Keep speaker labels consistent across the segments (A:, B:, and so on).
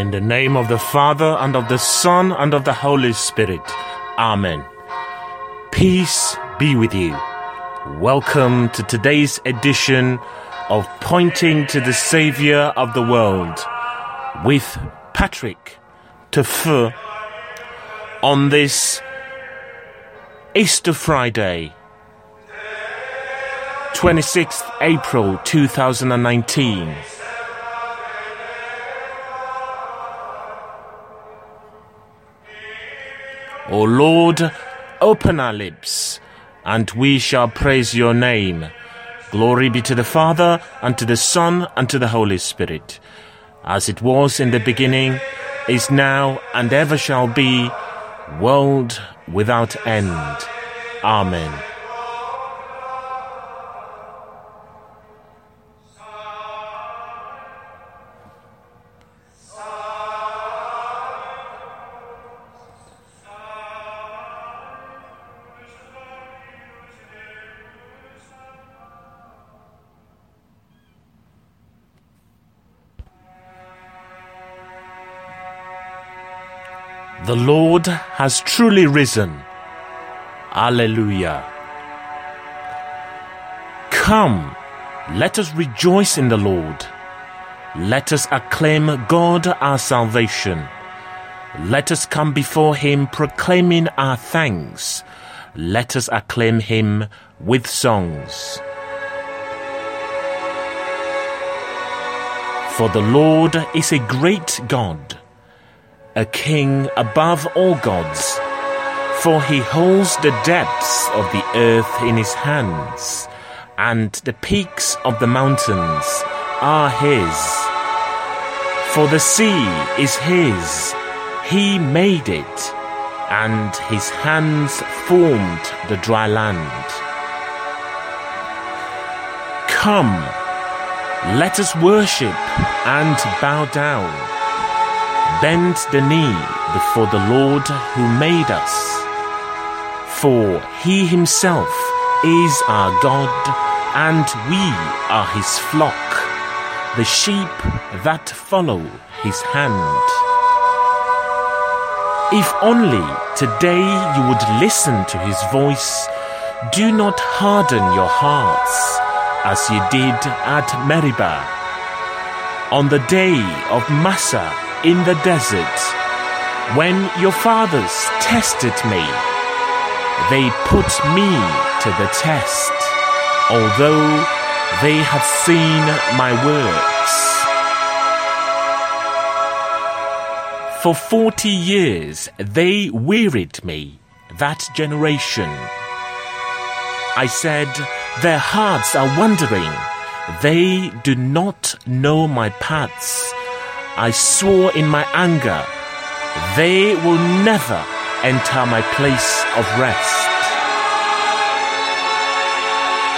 A: In the name of the Father, and of the Son, and of the Holy Spirit. Amen. Peace be with you. Welcome to today's edition of Pointing to the Savior of the World with Patrick Tefeu on this Easter Friday, 26th April 2019. O Lord, open our lips, and we shall praise your name. Glory be to the Father, and to the Son, and to the Holy Spirit, as it was in the beginning, is now, and ever shall be, world without end. Amen. The Lord has truly risen. Alleluia. Come, let us rejoice in the Lord. Let us acclaim God our salvation. Let us come before him proclaiming our thanks. Let us acclaim him with songs. For the Lord is a great God a king above all gods, for he holds the depths of the earth in his hands, and the peaks of the mountains are his. For the sea is his, he made it, and his hands formed the dry land. Come, let us worship and bow down bend the knee before the Lord who made us. For he himself is our God, and we are his flock, the sheep that follow his hand. If only today you would listen to his voice, do not harden your hearts as you did at Meribah. On the day of Massah, in the desert, when your fathers tested me, they put me to the test, although they had seen my works. For forty years they wearied me, that generation. I said, Their hearts are wandering, they do not know my paths. I swore in my anger, they will never enter my place of rest.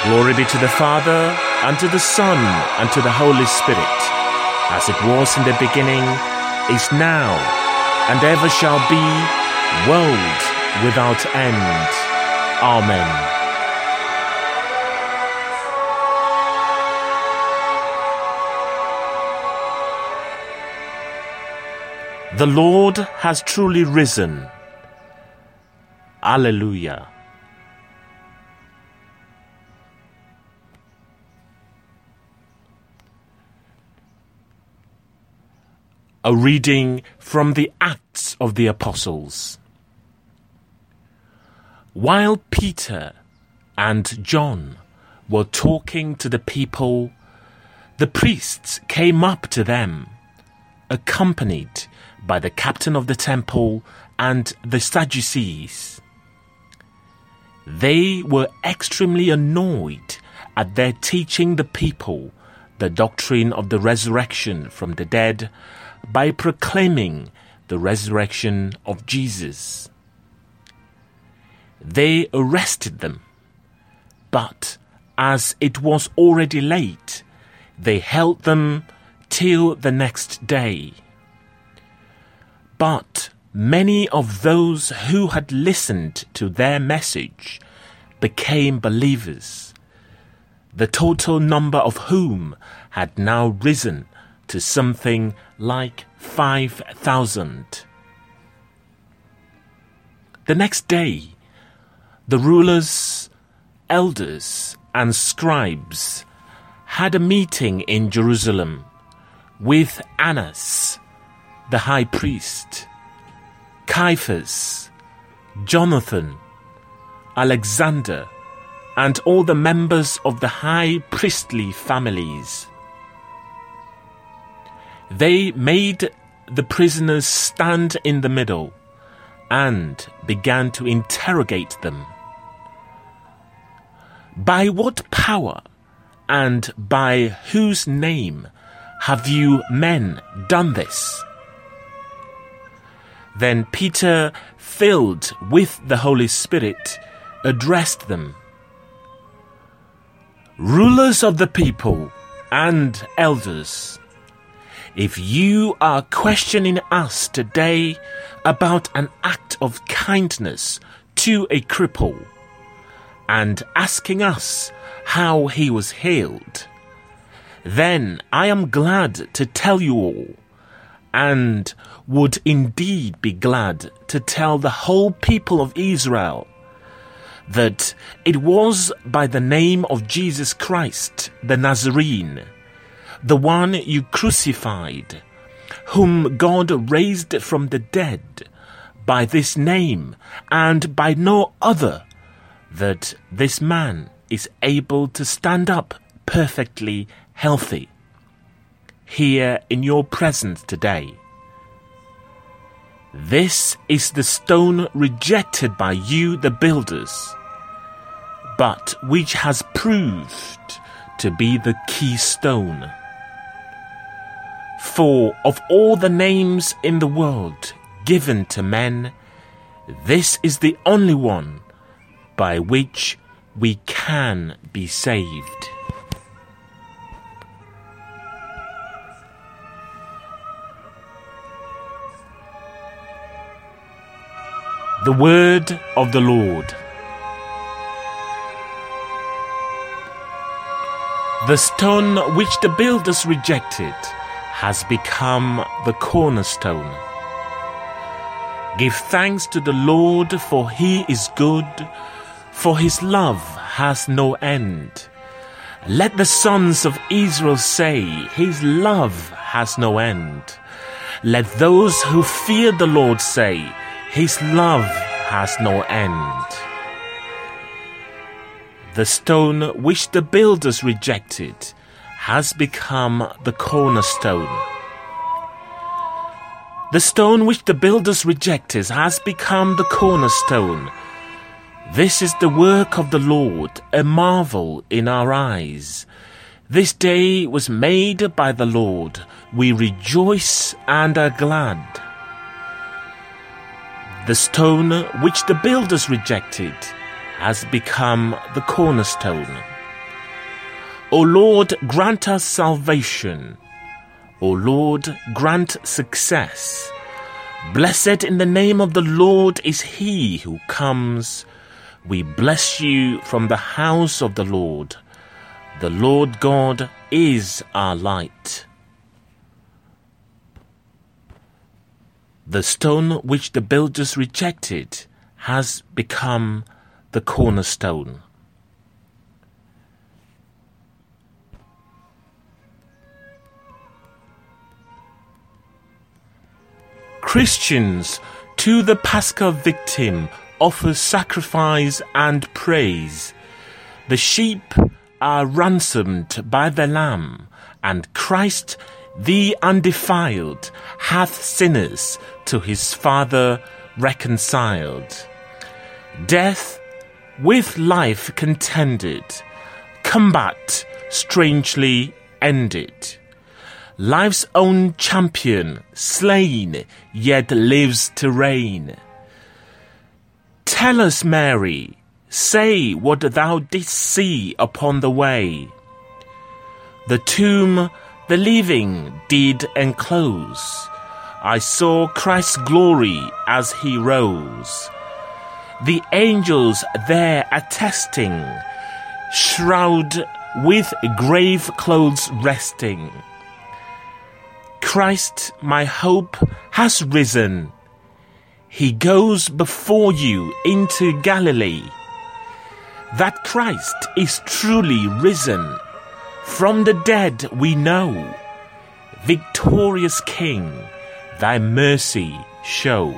A: Glory be to the Father, and to the Son, and to the Holy Spirit, as it was in the beginning, is now, and ever shall be, world without end. Amen. The Lord has truly risen. Alleluia. A reading from the Acts of the Apostles. While Peter and John were talking to the people, the priests came up to them, accompanied by the captain of the temple and the Sadducees. They were extremely annoyed at their teaching the people the doctrine of the resurrection from the dead by proclaiming the resurrection of Jesus. They arrested them, but as it was already late, they held them till the next day. But many of those who had listened to their message became believers, the total number of whom had now risen to something like 5,000. The next day, the rulers, elders, and scribes had a meeting in Jerusalem with Annas, the high priest, Caiaphas, Jonathan, Alexander, and all the members of the high priestly families. They made the prisoners stand in the middle and began to interrogate them. By what power and by whose name have you men done this? Then Peter, filled with the Holy Spirit, addressed them. Rulers of the people and elders, if you are questioning us today about an act of kindness to a cripple and asking us how he was healed, then I am glad to tell you all, and would indeed be glad to tell the whole people of Israel that it was by the name of Jesus Christ, the Nazarene, the one you crucified, whom God raised from the dead, by this name and by no other, that this man is able to stand up perfectly healthy here in your presence today. This is the stone rejected by you, the builders, but which has proved to be the keystone. For of all the names in the world given to men, this is the only one by which we can be saved. The word of the Lord. The stone which the builders rejected has become the cornerstone. Give thanks to the Lord, for he is good, for his love has no end. Let the sons of Israel say, His love has no end. Let those who fear the Lord say, His love has no end. The stone which the builders rejected has become the cornerstone. The stone which the builders rejected has become the cornerstone. This is the work of the Lord, a marvel in our eyes. This day was made by the Lord. We rejoice and are glad. The stone which the builders rejected has become the cornerstone. O Lord, grant us salvation. O Lord, grant success. Blessed in the name of the Lord is he who comes. We bless you from the house of the Lord. The Lord God is our light. The stone which the builders rejected has become the cornerstone. Christians to the Paschal victim offer sacrifice and praise. The sheep are ransomed by the Lamb, and Christ, the undefiled, hath sinners to his Father reconciled. Death with life contended, combat strangely ended. Life's own champion, slain, yet lives to reign. Tell us, Mary, say what thou didst see upon the way. The tomb the living did enclose. I saw Christ's glory as he rose the angels there attesting, shroud with grave clothes resting. Christ, my hope, has risen. He goes before you into Galilee. That Christ is truly risen. From the dead we know. Victorious King, thy mercy show.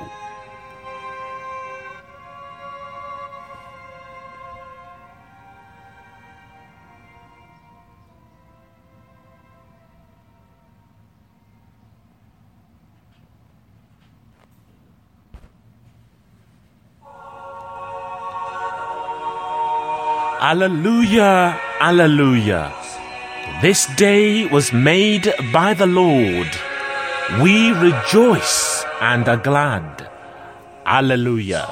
A: Alleluia, Alleluia. This day was made by the Lord. We rejoice and are glad. Alleluia.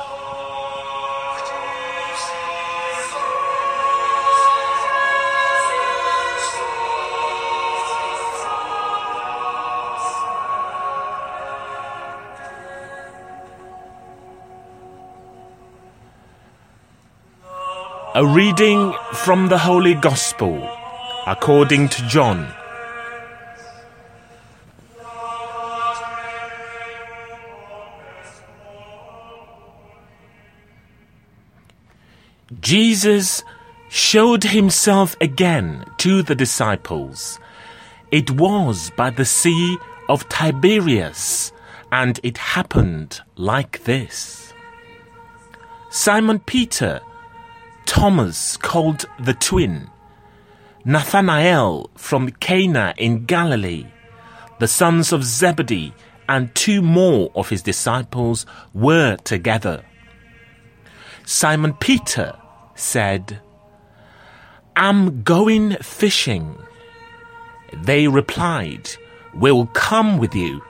A: A reading from the Holy Gospel according to John. Jesus showed himself again to the disciples. It was by the Sea of Tiberias, and it happened like this Simon Peter Thomas called the twin, Nathanael from Cana in Galilee, the sons of Zebedee, and two more of his disciples were together. Simon Peter said, I'm going fishing. They replied, We'll come with you.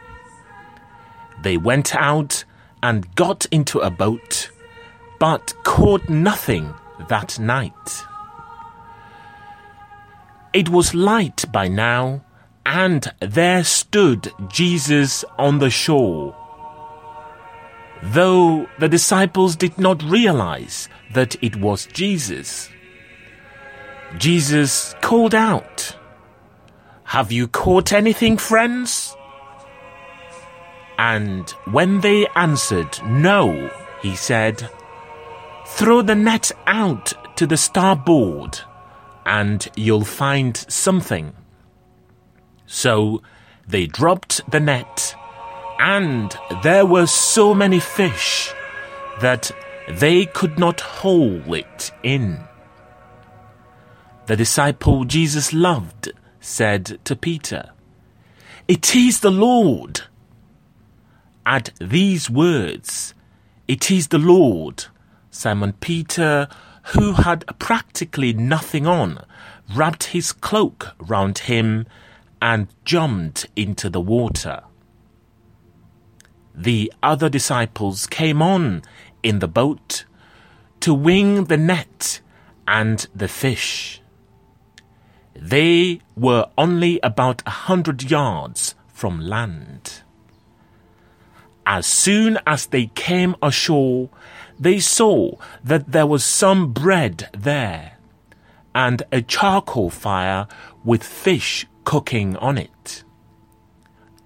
A: They went out and got into a boat, but caught nothing that night. It was light by now, and there stood Jesus on the shore. Though the disciples did not realize that it was Jesus, Jesus called out, Have you caught anything, friends? And when they answered, No, he said, Throw the net out to the starboard and you'll find something. So they dropped the net, and there were so many fish that they could not haul it in. The disciple Jesus loved said to Peter, It is the Lord. At these words, It is the Lord, Simon Peter, who had practically nothing on, wrapped his cloak round him and jumped into the water. The other disciples came on in the boat to wing the net and the fish. They were only about a hundred yards from land. As soon as they came ashore, they saw that there was some bread there, and a charcoal fire with fish cooking on it.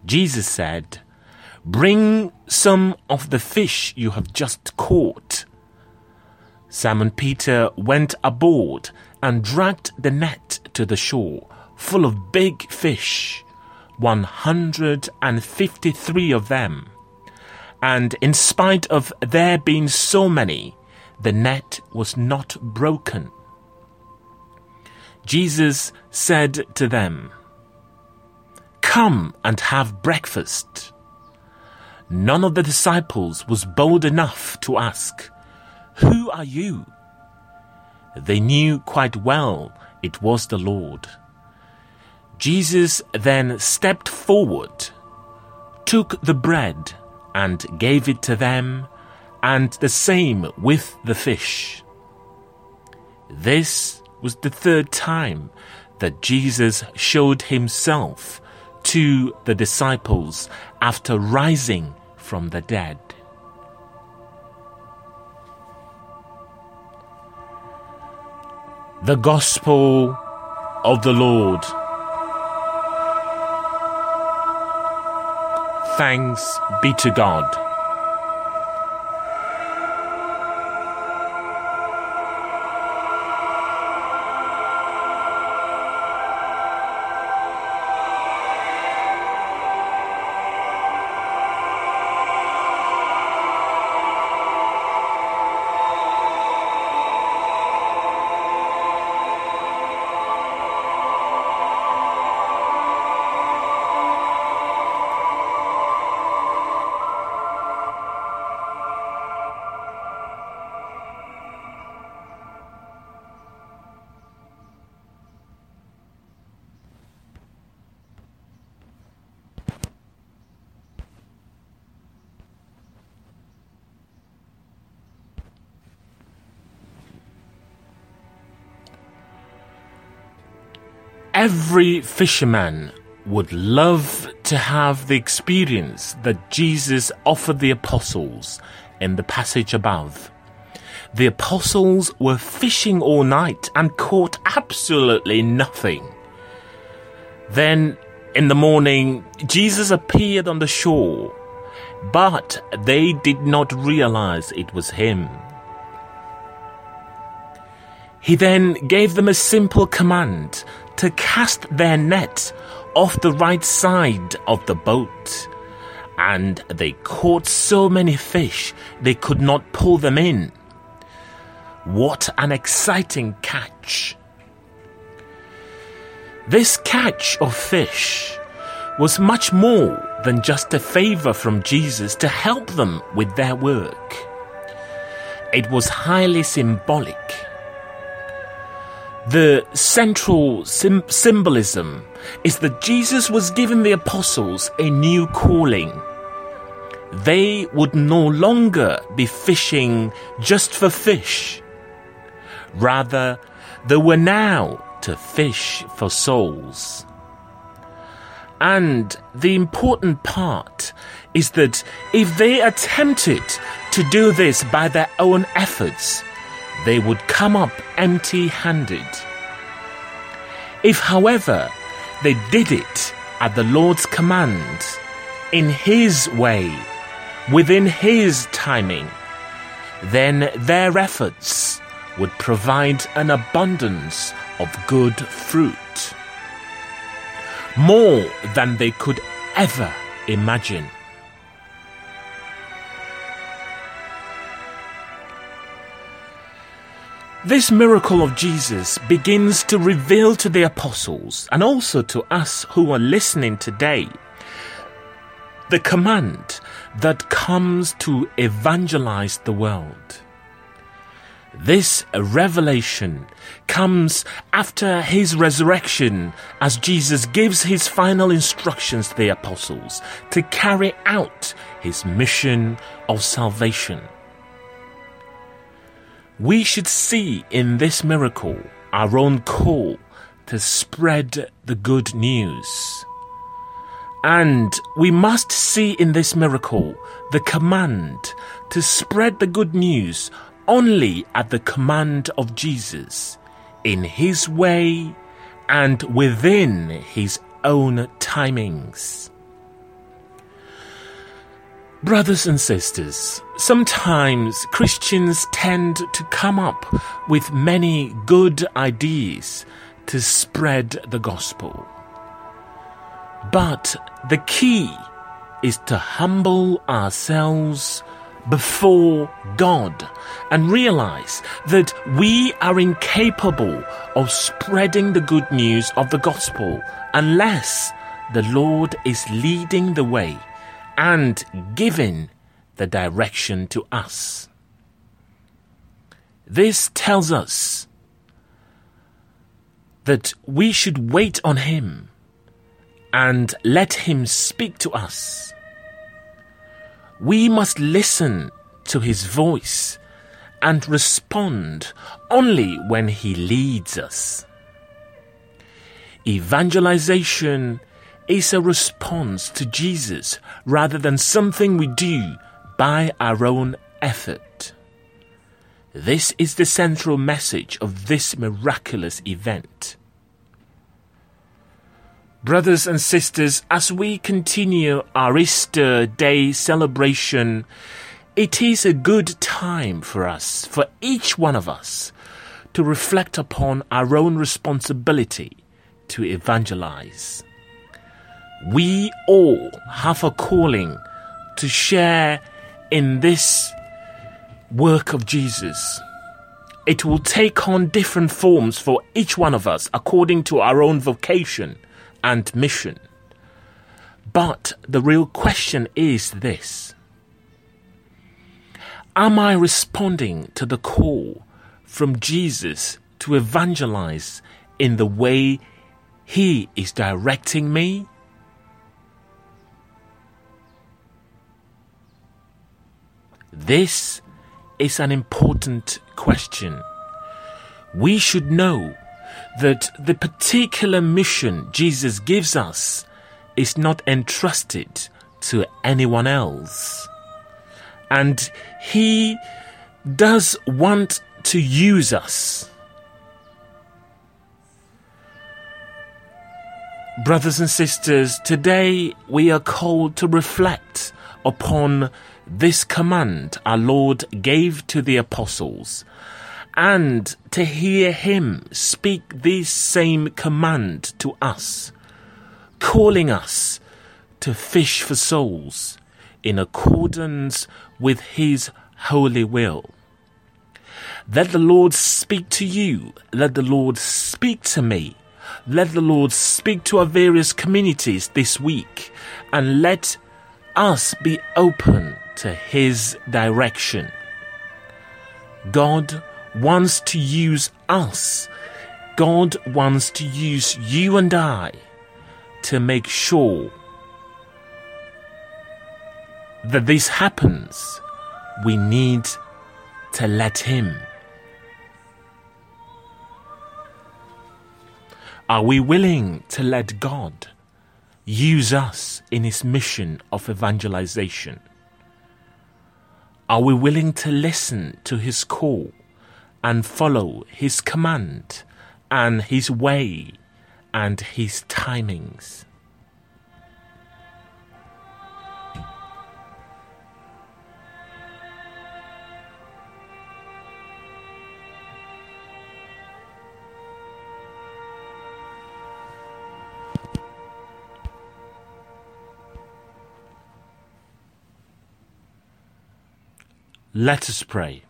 A: Jesus said, Bring some of the fish you have just caught. Simon Peter went aboard and dragged the net to the shore, full of big fish, 153 of them and in spite of there being so many, the net was not broken. Jesus said to them, Come and have breakfast. None of the disciples was bold enough to ask, Who are you? They knew quite well it was the Lord. Jesus then stepped forward, took the bread, and gave it to them, and the same with the fish. This was the third time that Jesus showed himself to the disciples after rising from the dead. The Gospel of the Lord. thanks be to God. Every fisherman would love to have the experience that Jesus offered the apostles in the passage above. The apostles were fishing all night and caught absolutely nothing. Then, in the morning, Jesus appeared on the shore, but they did not realize it was him. He then gave them a simple command to cast their net off the right side of the boat. And they caught so many fish they could not pull them in. What an exciting catch! This catch of fish was much more than just a favor from Jesus to help them with their work. It was highly symbolic the central sim- symbolism is that Jesus was giving the apostles a new calling. They would no longer be fishing just for fish. Rather, they were now to fish for souls. And the important part is that if they attempted to do this by their own efforts, they would come up empty handed. If, however, they did it at the Lord's command, in His way, within His timing, then their efforts would provide an abundance of good fruit. More than they could ever imagine. This miracle of Jesus begins to reveal to the apostles and also to us who are listening today the command that comes to evangelize the world. This revelation comes after his resurrection as Jesus gives his final instructions to the apostles to carry out his mission of salvation. We should see in this miracle our own call to spread the good news. And we must see in this miracle the command to spread the good news only at the command of Jesus, in His way and within His own timings. Brothers and sisters, sometimes Christians tend to come up with many good ideas to spread the gospel. But the key is to humble ourselves before God and realize that we are incapable of spreading the good news of the gospel unless the Lord is leading the way and giving the direction to us. This tells us that we should wait on Him and let Him speak to us. We must listen to His voice and respond only when He leads us. Evangelization is a response to Jesus rather than something we do by our own effort. This is the central message of this miraculous event. Brothers and sisters, as we continue our Easter Day celebration, it is a good time for us, for each one of us, to reflect upon our own responsibility to evangelize. We all have a calling to share in this work of Jesus. It will take on different forms for each one of us according to our own vocation and mission. But the real question is this Am I responding to the call from Jesus to evangelize in the way He is directing me? This is an important question. We should know that the particular mission Jesus gives us is not entrusted to anyone else. And He does want to use us. Brothers and sisters, today we are called to reflect upon this command our Lord gave to the apostles and to hear him speak this same command to us, calling us to fish for souls in accordance with his holy will. Let the Lord speak to you. Let the Lord speak to me. Let the Lord speak to our various communities this week and let us be open to His direction. God wants to use us. God wants to use you and I to make sure that this happens. We need to let Him. Are we willing to let God use us in His mission of evangelization? Are we willing to listen to His call and follow His command and His way and His timings? Let us pray.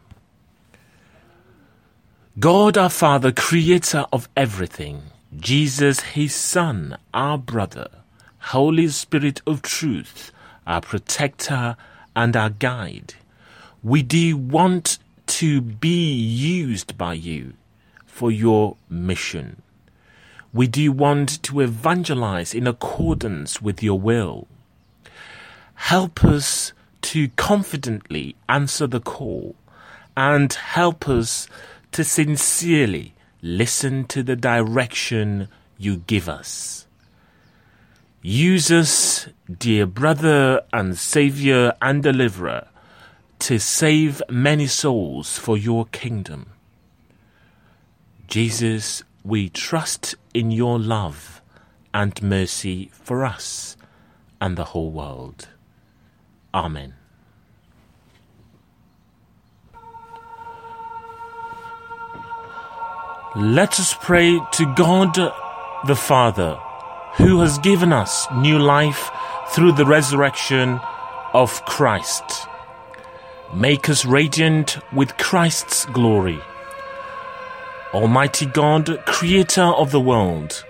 A: God our Father, creator of everything, Jesus his Son, our brother, Holy Spirit of truth, our protector and our guide, we do want to be used by you for your mission. We do want to evangelize in accordance with your will. Help us to confidently answer the call and help us to sincerely listen to the direction you give us. Use us, dear brother and Saviour and Deliverer, to save many souls for your kingdom. Jesus, we trust in your love and mercy for us and the whole world. Amen. Let us pray to God the Father, who has given us new life through the resurrection of Christ. Make us radiant with Christ's glory. Almighty God, Creator of the world,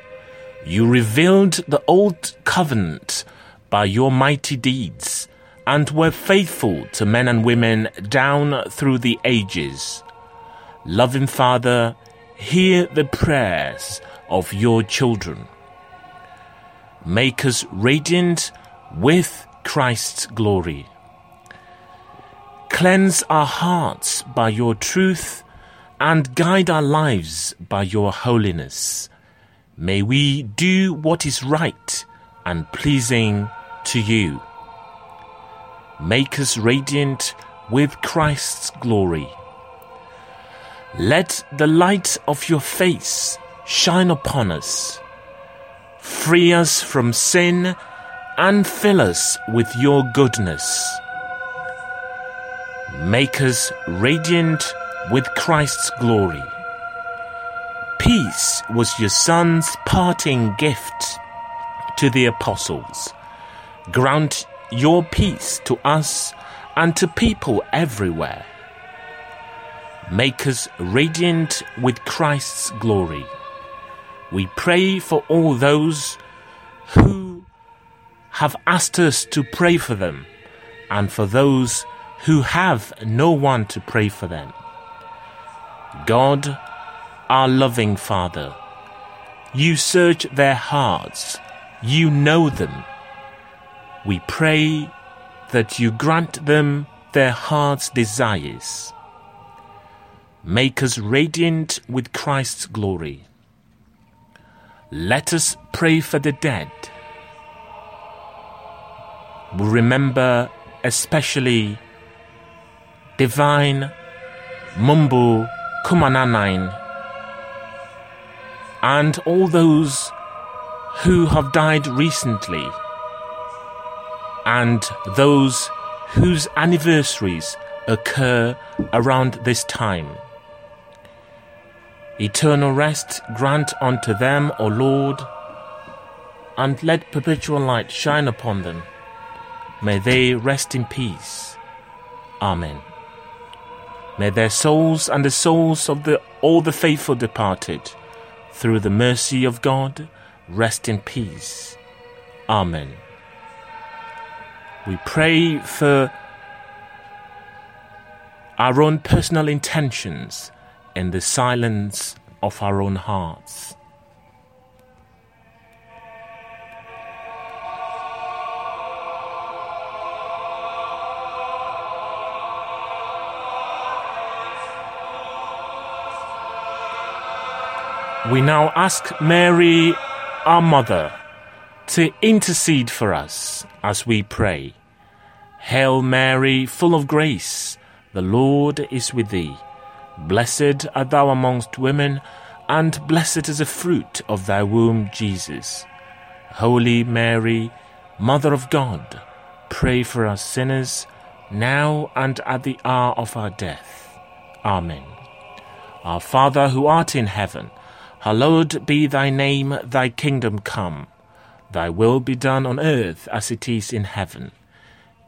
A: you revealed the old covenant by your mighty deeds and were faithful to men and women down through the ages. Loving Father, hear the prayers of your children. Make us radiant with Christ's glory. Cleanse our hearts by your truth and guide our lives by your holiness. May we do what is right and pleasing to you make us radiant with Christ's glory. Let the light of your face shine upon us. Free us from sin and fill us with your goodness. Make us radiant with Christ's glory. Peace was your Son's parting gift to the apostles. Grant your peace to us and to people everywhere. Make us radiant with Christ's glory. We pray for all those who have asked us to pray for them and for those who have no one to pray for them. God, our loving Father, you search their hearts, you know them. We pray that you grant them their heart's desires. Make us radiant with Christ's glory. Let us pray for the dead. We remember especially Divine Mumbu Kumananain and all those who have died recently and those whose anniversaries occur around this time. Eternal rest grant unto them, O Lord, and let perpetual light shine upon them. May they rest in peace. Amen. May their souls and the souls of the, all the faithful departed, through the mercy of God, rest in peace. Amen. We pray for our own personal intentions in the silence of our own hearts. We now ask Mary, our Mother, to intercede for us as we pray. Hail Mary, full of grace, the Lord is with thee. Blessed art thou amongst women, and blessed is the fruit of thy womb, Jesus. Holy Mary, Mother of God, pray for us sinners, now and at the hour of our death. Amen. Our Father who art in heaven, Hallowed be thy name, thy kingdom come. Thy will be done on earth as it is in heaven.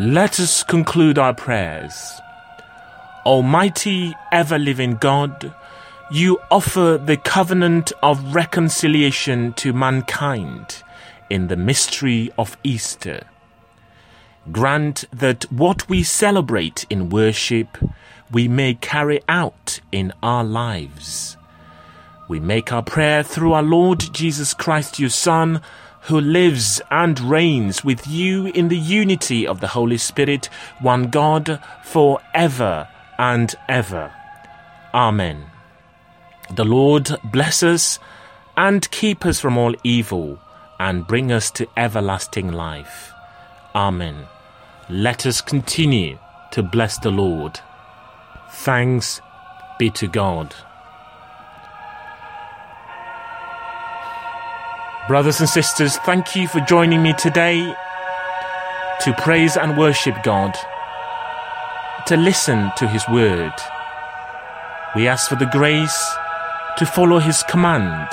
A: Let us conclude our prayers. Almighty, ever living God, you offer the covenant of reconciliation to mankind in the mystery of Easter. Grant that what we celebrate in worship we may carry out in our lives. We make our prayer through our Lord Jesus Christ, your Son, who lives and reigns with you in the unity of the Holy Spirit, one God, for ever and ever. Amen. The Lord bless us and keep us from all evil and bring us to everlasting life. Amen. Let us continue to bless the Lord. Thanks be to God. Brothers and sisters, thank you for joining me today to praise and worship God, to listen to His word. We ask for the grace to follow His command,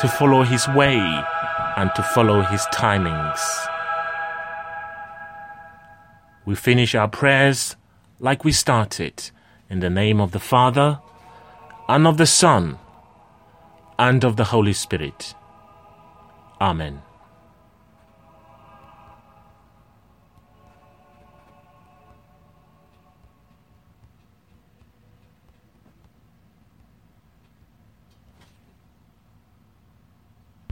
A: to follow His way, and to follow His timings. We finish our prayers like we started, in the name of the Father, and of the Son, and of the Holy Spirit. Amen.